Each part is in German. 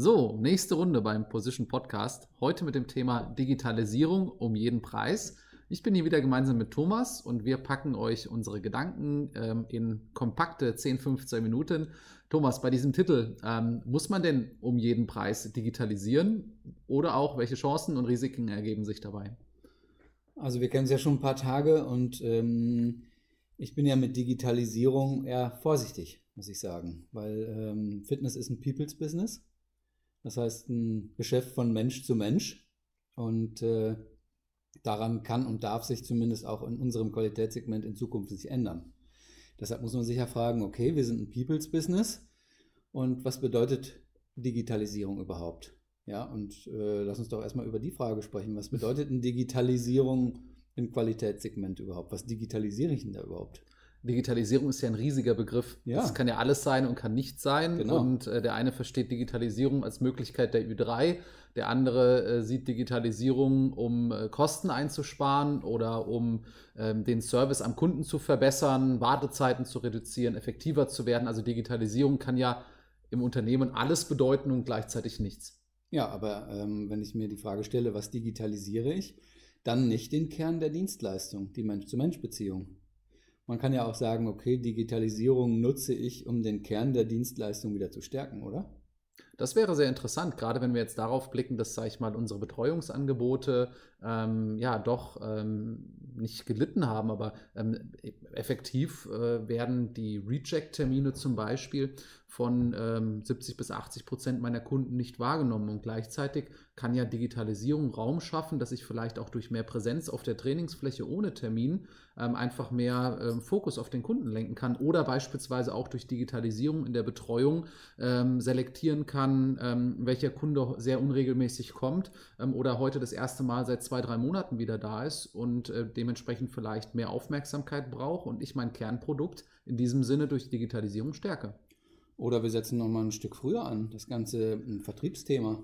So, nächste Runde beim Position Podcast. Heute mit dem Thema Digitalisierung um jeden Preis. Ich bin hier wieder gemeinsam mit Thomas und wir packen euch unsere Gedanken ähm, in kompakte 10, 15 Minuten. Thomas, bei diesem Titel, ähm, muss man denn um jeden Preis digitalisieren oder auch welche Chancen und Risiken ergeben sich dabei? Also wir kennen es ja schon ein paar Tage und ähm, ich bin ja mit Digitalisierung eher vorsichtig, muss ich sagen, weil ähm, Fitness ist ein People's Business. Das heißt, ein Geschäft von Mensch zu Mensch. Und äh, daran kann und darf sich zumindest auch in unserem Qualitätssegment in Zukunft sich ändern. Deshalb muss man sich ja fragen, okay, wir sind ein People's Business. Und was bedeutet Digitalisierung überhaupt? Ja, und äh, lass uns doch erstmal über die Frage sprechen. Was bedeutet eine Digitalisierung im Qualitätssegment überhaupt? Was digitalisiere ich denn da überhaupt? Digitalisierung ist ja ein riesiger Begriff. Ja. Das kann ja alles sein und kann nicht sein. Genau. Und äh, der eine versteht Digitalisierung als Möglichkeit der Ü3, der andere äh, sieht Digitalisierung, um äh, Kosten einzusparen oder um ähm, den Service am Kunden zu verbessern, Wartezeiten zu reduzieren, effektiver zu werden. Also Digitalisierung kann ja im Unternehmen alles bedeuten und gleichzeitig nichts. Ja, aber ähm, wenn ich mir die Frage stelle, was digitalisiere ich, dann nicht den Kern der Dienstleistung, die Mensch-zu-Mensch-Beziehung. Man kann ja auch sagen, okay, Digitalisierung nutze ich, um den Kern der Dienstleistung wieder zu stärken, oder? Das wäre sehr interessant, gerade wenn wir jetzt darauf blicken, dass, sage ich mal, unsere Betreuungsangebote ähm, ja doch ähm, nicht gelitten haben, aber ähm, effektiv äh, werden die Reject-Termine zum Beispiel von 70 ähm, bis 80 Prozent meiner Kunden nicht wahrgenommen. Und gleichzeitig kann ja Digitalisierung Raum schaffen, dass ich vielleicht auch durch mehr Präsenz auf der Trainingsfläche ohne Termin ähm, einfach mehr ähm, Fokus auf den Kunden lenken kann oder beispielsweise auch durch Digitalisierung in der Betreuung selektieren kann, welcher Kunde sehr unregelmäßig kommt oder heute das erste Mal seit zwei, drei Monaten wieder da ist und äh, dementsprechend vielleicht mehr Aufmerksamkeit braucht und ich mein Kernprodukt in diesem Sinne durch Digitalisierung stärke. Oder wir setzen nochmal ein Stück früher an, das ganze Vertriebsthema.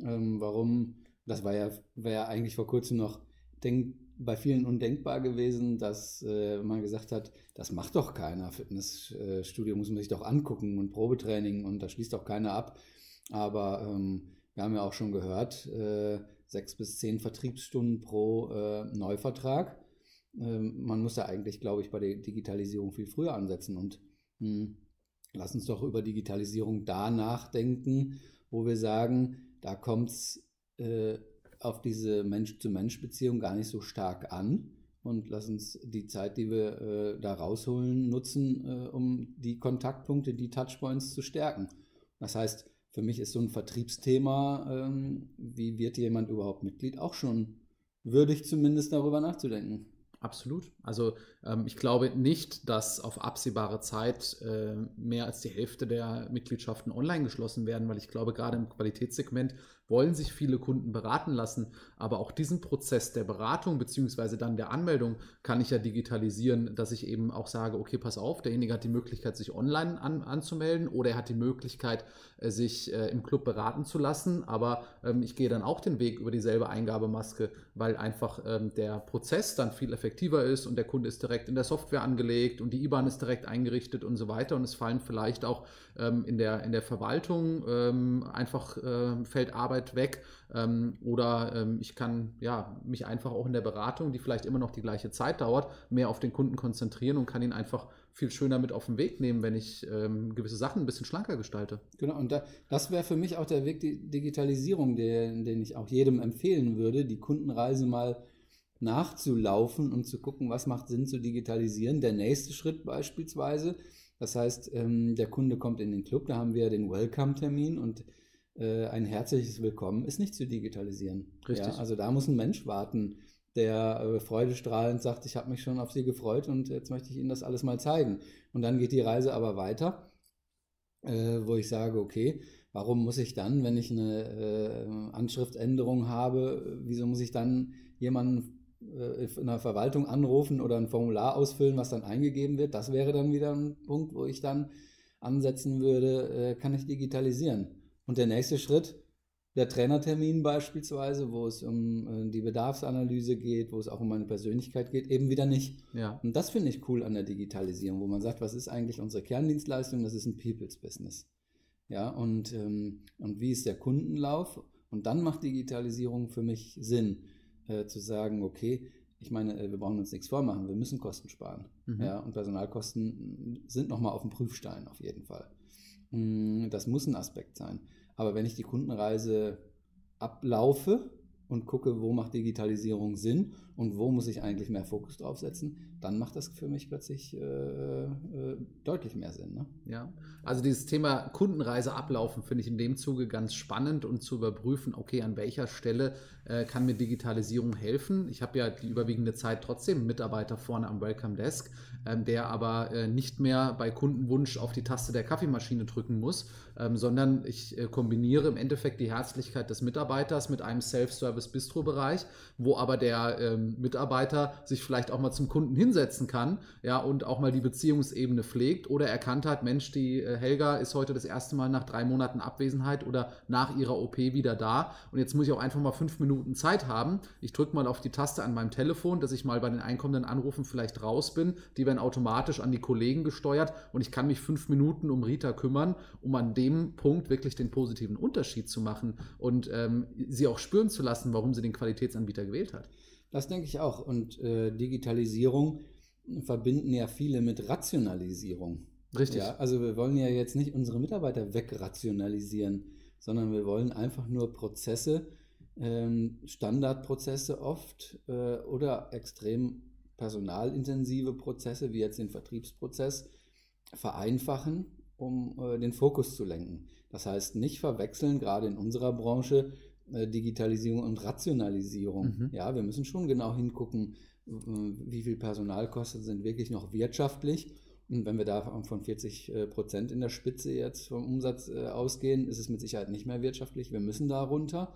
Ähm, warum, das war ja, war ja eigentlich vor kurzem noch denk, bei vielen undenkbar gewesen, dass äh, man gesagt hat, das macht doch keiner. Fitnessstudio muss man sich doch angucken und Probetraining und da schließt doch keiner ab. Aber ähm, wir haben ja auch schon gehört, äh, sechs bis zehn Vertriebsstunden pro äh, Neuvertrag. Ähm, man muss ja eigentlich, glaube ich, bei der Digitalisierung viel früher ansetzen und mh, hm, lass uns doch über Digitalisierung da nachdenken, wo wir sagen, da kommt es äh, auf diese Mensch-zu-Mensch-Beziehung gar nicht so stark an. Und lass uns die Zeit, die wir äh, da rausholen, nutzen, äh, um die Kontaktpunkte, die Touchpoints zu stärken. Das heißt, für mich ist so ein Vertriebsthema, ähm, wie wird jemand überhaupt Mitglied, auch schon würdig zumindest darüber nachzudenken. Absolut. Also ähm, ich glaube nicht, dass auf absehbare Zeit äh, mehr als die Hälfte der Mitgliedschaften online geschlossen werden, weil ich glaube, gerade im Qualitätssegment wollen sich viele Kunden beraten lassen. Aber auch diesen Prozess der Beratung beziehungsweise dann der Anmeldung kann ich ja digitalisieren, dass ich eben auch sage, okay, pass auf, derjenige hat die Möglichkeit, sich online an, anzumelden oder er hat die Möglichkeit, äh, sich äh, im Club beraten zu lassen. Aber ähm, ich gehe dann auch den Weg über dieselbe Eingabemaske, weil einfach ähm, der Prozess dann viel effektiver ist und der Kunde ist direkt in der Software angelegt und die IBAN ist direkt eingerichtet und so weiter. Und es fallen vielleicht auch ähm, in, der, in der Verwaltung ähm, einfach äh, fällt Arbeit weg ähm, oder ähm, ich kann ja, mich einfach auch in der Beratung, die vielleicht immer noch die gleiche Zeit dauert, mehr auf den Kunden konzentrieren und kann ihn einfach viel schöner mit auf den Weg nehmen, wenn ich ähm, gewisse Sachen ein bisschen schlanker gestalte. Genau, und da, das wäre für mich auch der Weg, die Digitalisierung, der, den ich auch jedem empfehlen würde, die Kundenreise mal nachzulaufen und zu gucken, was macht Sinn zu digitalisieren. Der nächste Schritt beispielsweise, das heißt, ähm, der Kunde kommt in den Club, da haben wir den Welcome-Termin und äh, ein herzliches Willkommen ist nicht zu digitalisieren. Richtig. Ja, also da muss ein Mensch warten, der äh, freudestrahlend sagt, ich habe mich schon auf Sie gefreut und jetzt möchte ich Ihnen das alles mal zeigen. Und dann geht die Reise aber weiter, äh, wo ich sage, okay, warum muss ich dann, wenn ich eine äh, Anschriftänderung habe, wieso muss ich dann jemanden äh, in der Verwaltung anrufen oder ein Formular ausfüllen, was dann eingegeben wird. Das wäre dann wieder ein Punkt, wo ich dann ansetzen würde, äh, kann ich digitalisieren. Und der nächste Schritt, der Trainertermin beispielsweise, wo es um äh, die Bedarfsanalyse geht, wo es auch um meine Persönlichkeit geht, eben wieder nicht. Ja. Und das finde ich cool an der Digitalisierung, wo man sagt, was ist eigentlich unsere Kerndienstleistung? Das ist ein People's Business. Ja, und, ähm, und wie ist der Kundenlauf? Und dann macht Digitalisierung für mich Sinn, äh, zu sagen, okay, ich meine, äh, wir brauchen uns nichts vormachen, wir müssen Kosten sparen. Mhm. Ja, und Personalkosten sind nochmal auf dem Prüfstein auf jeden Fall. Mm, das muss ein Aspekt sein. Aber wenn ich die Kundenreise ablaufe und gucke, wo macht Digitalisierung Sinn und wo muss ich eigentlich mehr Fokus drauf setzen, dann macht das für mich plötzlich äh, äh, deutlich mehr Sinn. Ne? Ja, also dieses Thema Kundenreise ablaufen finde ich in dem Zuge ganz spannend und zu überprüfen, okay, an welcher Stelle äh, kann mir Digitalisierung helfen. Ich habe ja die überwiegende Zeit trotzdem einen Mitarbeiter vorne am Welcome Desk, ähm, der aber äh, nicht mehr bei Kundenwunsch auf die Taste der Kaffeemaschine drücken muss, ähm, sondern ich äh, kombiniere im Endeffekt die Herzlichkeit des Mitarbeiters mit einem Self-Service-Bistro-Bereich, wo aber der ähm, Mitarbeiter sich vielleicht auch mal zum Kunden hinsetzen kann, ja, und auch mal die Beziehungsebene pflegt oder erkannt hat, Mensch, die äh, Helga ist heute das erste Mal nach drei Monaten Abwesenheit oder nach ihrer OP wieder da und jetzt muss ich auch einfach mal fünf Minuten Minuten Zeit haben. Ich drücke mal auf die Taste an meinem Telefon, dass ich mal bei den einkommenden Anrufen vielleicht raus bin. Die werden automatisch an die Kollegen gesteuert und ich kann mich fünf Minuten um Rita kümmern, um an dem Punkt wirklich den positiven Unterschied zu machen und ähm, sie auch spüren zu lassen, warum sie den Qualitätsanbieter gewählt hat. Das denke ich auch. Und äh, Digitalisierung verbinden ja viele mit Rationalisierung. Richtig. Ja, also wir wollen ja jetzt nicht unsere Mitarbeiter wegrationalisieren, sondern wir wollen einfach nur Prozesse ähm, Standardprozesse oft äh, oder extrem personalintensive Prozesse, wie jetzt den Vertriebsprozess, vereinfachen, um äh, den Fokus zu lenken. Das heißt, nicht verwechseln, gerade in unserer Branche, Digitalisierung und Rationalisierung. Mhm. Ja, wir müssen schon genau hingucken, wie viel Personalkosten sind wirklich noch wirtschaftlich. Und wenn wir da von 40 Prozent in der Spitze jetzt vom Umsatz ausgehen, ist es mit Sicherheit nicht mehr wirtschaftlich. Wir müssen da runter.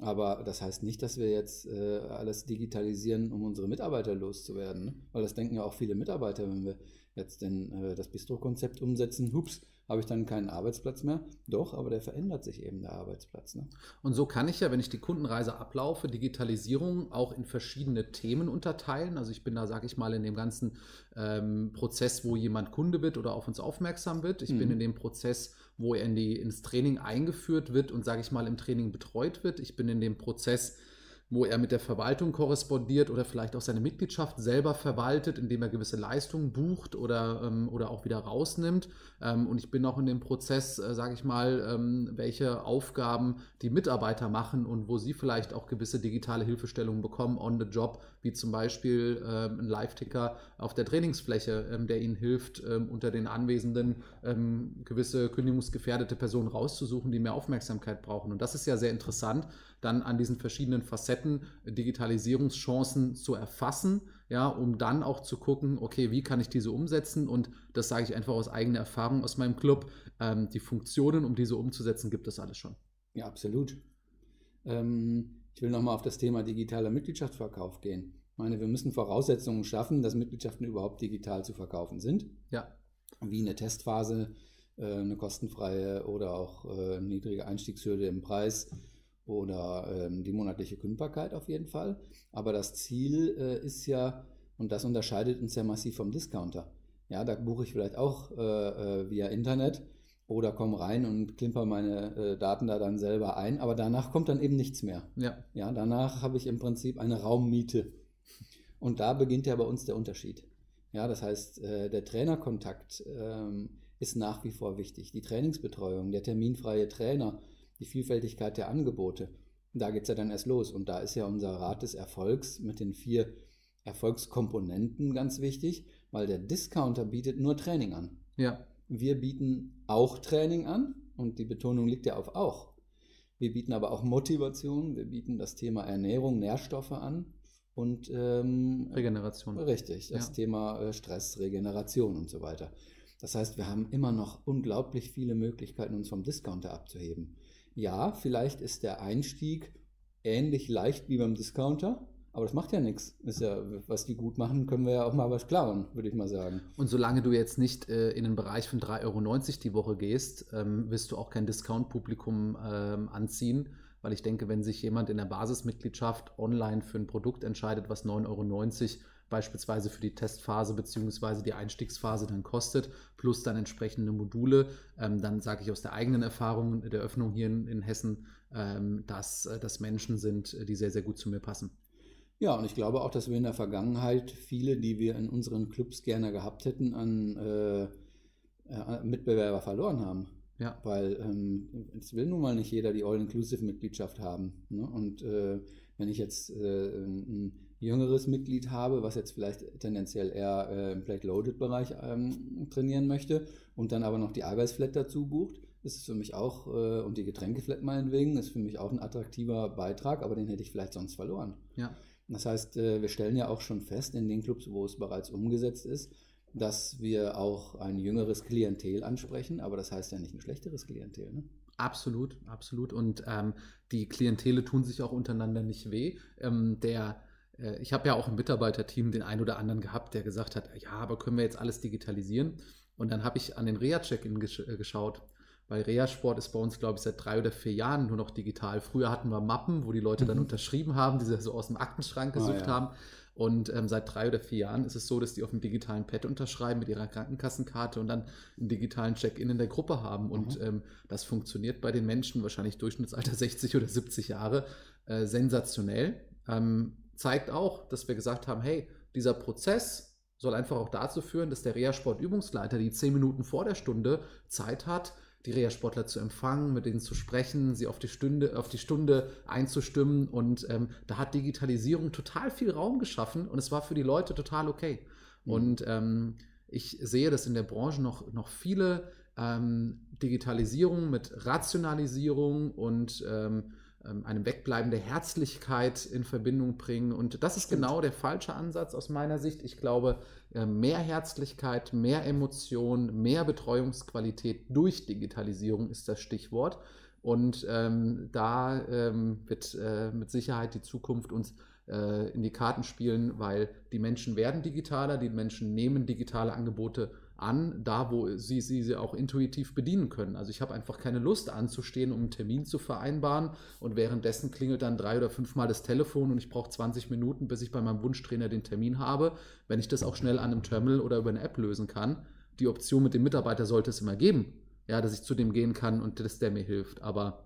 Aber das heißt nicht, dass wir jetzt äh, alles digitalisieren, um unsere Mitarbeiter loszuwerden. Ne? Weil das denken ja auch viele Mitarbeiter, wenn wir jetzt den, äh, das Bistro-Konzept umsetzen, hups, habe ich dann keinen Arbeitsplatz mehr. Doch, aber der verändert sich eben, der Arbeitsplatz. Ne? Und so kann ich ja, wenn ich die Kundenreise ablaufe, Digitalisierung auch in verschiedene Themen unterteilen. Also ich bin da, sage ich mal, in dem ganzen ähm, Prozess, wo jemand Kunde wird oder auf uns aufmerksam wird. Ich mhm. bin in dem Prozess, wo er in die, ins Training eingeführt wird und, sage ich mal, im Training betreut wird. Ich bin in dem Prozess, wo er mit der Verwaltung korrespondiert oder vielleicht auch seine Mitgliedschaft selber verwaltet, indem er gewisse Leistungen bucht oder, ähm, oder auch wieder rausnimmt. Ähm, und ich bin auch in dem Prozess, äh, sage ich mal, ähm, welche Aufgaben die Mitarbeiter machen und wo sie vielleicht auch gewisse digitale Hilfestellungen bekommen on the job, wie zum Beispiel ähm, ein Live-Ticker auf der Trainingsfläche, ähm, der ihnen hilft, ähm, unter den Anwesenden gewisse kündigungsgefährdete Personen rauszusuchen, die mehr Aufmerksamkeit brauchen. Und das ist ja sehr interessant, dann an diesen verschiedenen Facetten Digitalisierungschancen zu erfassen, ja, um dann auch zu gucken, okay, wie kann ich diese umsetzen? Und das sage ich einfach aus eigener Erfahrung aus meinem Club. Ähm, die Funktionen, um diese umzusetzen, gibt es alles schon. Ja, absolut. Ähm, ich will nochmal auf das Thema digitaler Mitgliedschaftsverkauf gehen. Ich meine, wir müssen Voraussetzungen schaffen, dass Mitgliedschaften überhaupt digital zu verkaufen sind. Ja. Wie eine Testphase, äh, eine kostenfreie oder auch äh, niedrige Einstiegshürde im Preis oder ähm, die monatliche Kündbarkeit auf jeden Fall. Aber das Ziel äh, ist ja, und das unterscheidet uns ja massiv vom Discounter. Ja, da buche ich vielleicht auch äh, äh, via Internet oder komme rein und klimper meine Daten da dann selber ein, aber danach kommt dann eben nichts mehr. Ja. Ja, danach habe ich im Prinzip eine Raummiete. Und da beginnt ja bei uns der Unterschied. Ja, das heißt, der Trainerkontakt ähm, ist nach wie vor wichtig. Die Trainingsbetreuung, der terminfreie Trainer, die Vielfältigkeit der Angebote. Da geht es ja dann erst los. Und da ist ja unser Rat des Erfolgs mit den vier Erfolgskomponenten ganz wichtig, weil der Discounter bietet nur Training an. Ja. Wir bieten auch Training an und die Betonung liegt ja auf auch. Wir bieten aber auch Motivation, wir bieten das Thema Ernährung, Nährstoffe an und ähm, Regeneration. Richtig, das ja. Thema äh, Stress, Regeneration und so weiter. Das heißt, wir haben immer noch unglaublich viele Möglichkeiten, uns vom Discounter abzuheben ja, vielleicht ist der Einstieg ähnlich leicht wie beim Discounter, aber das macht ja nichts. Ist ja, was die gut machen, können wir ja auch mal was klauen, würde ich mal sagen. Und solange du jetzt nicht äh, in den Bereich von 3,90 Euro die Woche gehst, ähm, wirst du auch kein Discount-Publikum ähm, anziehen. Weil ich denke, wenn sich jemand in der Basismitgliedschaft online für ein Produkt entscheidet, was 9,90 Euro beispielsweise für die Testphase bzw. die Einstiegsphase dann kostet, plus dann entsprechende Module. Ähm, dann sage ich aus der eigenen Erfahrung der Öffnung hier in, in Hessen, ähm, dass äh, das Menschen sind, die sehr, sehr gut zu mir passen. Ja, und ich glaube auch, dass wir in der Vergangenheit viele, die wir in unseren Clubs gerne gehabt hätten, an äh, äh, Mitbewerber verloren haben. Ja. Weil ähm, es will nun mal nicht jeder die All-Inclusive-Mitgliedschaft haben. Ne? Und äh, wenn ich jetzt äh, ein jüngeres Mitglied habe, was jetzt vielleicht tendenziell eher äh, im Plate-Loaded-Bereich ähm, trainieren möchte und dann aber noch die Eiweißflat dazu bucht, ist es für mich auch, äh, und die Getränkeflat meinetwegen, ist für mich auch ein attraktiver Beitrag, aber den hätte ich vielleicht sonst verloren. Ja. Das heißt, äh, wir stellen ja auch schon fest in den Clubs, wo es bereits umgesetzt ist, dass wir auch ein jüngeres Klientel ansprechen, aber das heißt ja nicht ein schlechteres Klientel. Ne? Absolut, absolut. Und ähm, die Klientele tun sich auch untereinander nicht weh. Ähm, der ich habe ja auch im Mitarbeiterteam den einen oder anderen gehabt, der gesagt hat, ja, aber können wir jetzt alles digitalisieren? Und dann habe ich an den Reha-Check-In gesch äh, geschaut weil Reha-Sport ist bei uns, glaube ich, seit drei oder vier Jahren nur noch digital. Früher hatten wir Mappen, wo die Leute mhm. dann unterschrieben haben, die sie so aus dem Aktenschrank ah, gesucht ah, ja. haben. Und ähm, seit drei oder vier Jahren ist es so, dass die auf dem digitalen Pad unterschreiben mit ihrer Krankenkassenkarte und dann einen digitalen Check-in in der Gruppe haben. Und mhm. ähm, das funktioniert bei den Menschen, wahrscheinlich Durchschnittsalter 60 oder 70 Jahre, äh, sensationell. Ähm, zeigt auch, dass wir gesagt haben, hey, dieser Prozess soll einfach auch dazu führen, dass der Reha-Sport-Übungsleiter die zehn Minuten vor der Stunde Zeit hat, die Reha-Sportler zu empfangen, mit denen zu sprechen, sie auf die Stunde, auf die Stunde einzustimmen. Und ähm, da hat Digitalisierung total viel Raum geschaffen und es war für die Leute total okay. Mhm. Und ähm, ich sehe, dass in der Branche noch, noch viele ähm, Digitalisierung mit Rationalisierung und ähm, einem Wegbleiben der Herzlichkeit in Verbindung bringen. Und das ist genau der falsche Ansatz aus meiner Sicht. Ich glaube, äh, mehr Herzlichkeit, mehr Emotion, mehr Betreuungsqualität durch Digitalisierung ist das Stichwort. Und ähm, da ähm, wird äh, mit Sicherheit die Zukunft uns äh, in die Karten spielen, weil die Menschen werden digitaler, die Menschen nehmen digitale Angebote an, da wo sie, sie sie auch intuitiv bedienen können. Also ich habe einfach keine Lust anzustehen, um einen Termin zu vereinbaren und währenddessen klingelt dann drei oder fünfmal das Telefon und ich brauche 20 Minuten, bis ich bei meinem Wunschtrainer den Termin habe, wenn ich das auch schnell an einem Terminal oder über eine App lösen kann. Die Option mit dem Mitarbeiter sollte es immer geben, ja, dass ich zu dem gehen kann und dass der mir hilft. Aber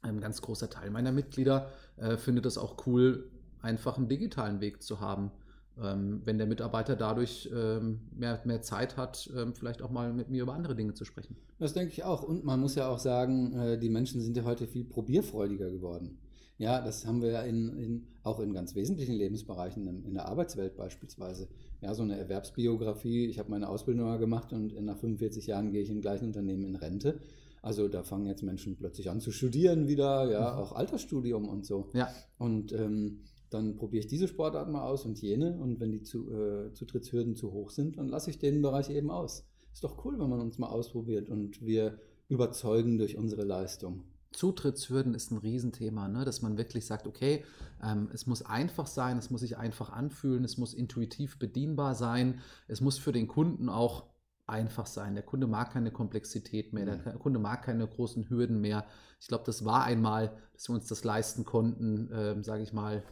ein ganz großer Teil meiner Mitglieder äh, findet es auch cool, einfach einen digitalen Weg zu haben ähm, wenn der Mitarbeiter dadurch ähm, mehr, mehr Zeit hat, ähm, vielleicht auch mal mit mir über andere Dinge zu sprechen. Das denke ich auch. Und man muss ja auch sagen, äh, die Menschen sind ja heute viel probierfreudiger geworden. Ja, das haben wir ja in, in, auch in ganz wesentlichen Lebensbereichen, in, in, der Arbeitswelt beispielsweise. Ja, so eine Erwerbsbiografie. Ich habe meine Ausbildung mal gemacht und nach 45 Jahren gehe ich im gleichen Unternehmen in Rente. Also da fangen jetzt Menschen plötzlich an zu studieren wieder, ja, mhm. auch Altersstudium und so. Ja. Und ähm, dann probiere ich diese Sportart mal aus und jene. Und wenn die zu, äh, Zutrittshürden zu hoch sind, dann lasse ich den Bereich eben aus. Ist doch cool, wenn man uns mal ausprobiert und wir überzeugen durch unsere Leistung. Zutrittshürden ist ein Riesenthema, ne? dass man wirklich sagt, okay, ähm, es muss einfach sein, es muss sich einfach anfühlen, es muss intuitiv bedienbar sein, es muss für den Kunden auch einfach sein. Der Kunde mag keine Komplexität mehr, der mhm. Kunde mag keine großen Hürden mehr. Ich glaube, das war einmal, dass wir uns das leisten konnten, äh, sage ich mal,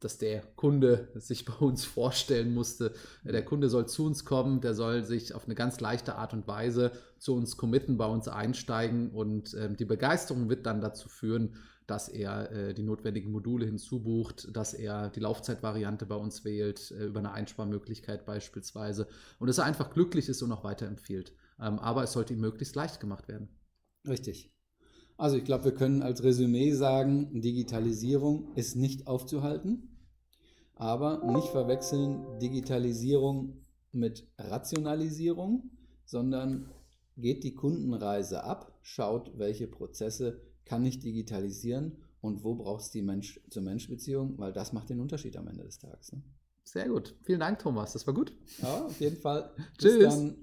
dass der Kunde sich bei uns vorstellen musste. Der Kunde soll zu uns kommen, der soll sich auf eine ganz leichte Art und Weise zu uns committen, bei uns einsteigen und ähm, die Begeisterung wird dann dazu führen, dass er äh, die notwendigen Module hinzubucht, dass er die Laufzeitvariante bei uns wählt, äh, über eine Einsparmöglichkeit beispielsweise und dass er einfach glücklich ist und auch weiterempfiehlt. Ähm, aber es sollte ihm möglichst leicht gemacht werden. Richtig. Also ich glaube, wir können als Resümee sagen, Digitalisierung ist nicht aufzuhalten, aber nicht verwechseln Digitalisierung mit Rationalisierung, sondern geht die Kundenreise ab, schaut, welche Prozesse kann ich digitalisieren und wo braucht es die Mensch-zu-Mensch-Beziehung, weil das macht den Unterschied am Ende des Tages. Ne? Sehr gut. Vielen Dank, Thomas. Das war gut. Ja, auf jeden Fall. Tschüss.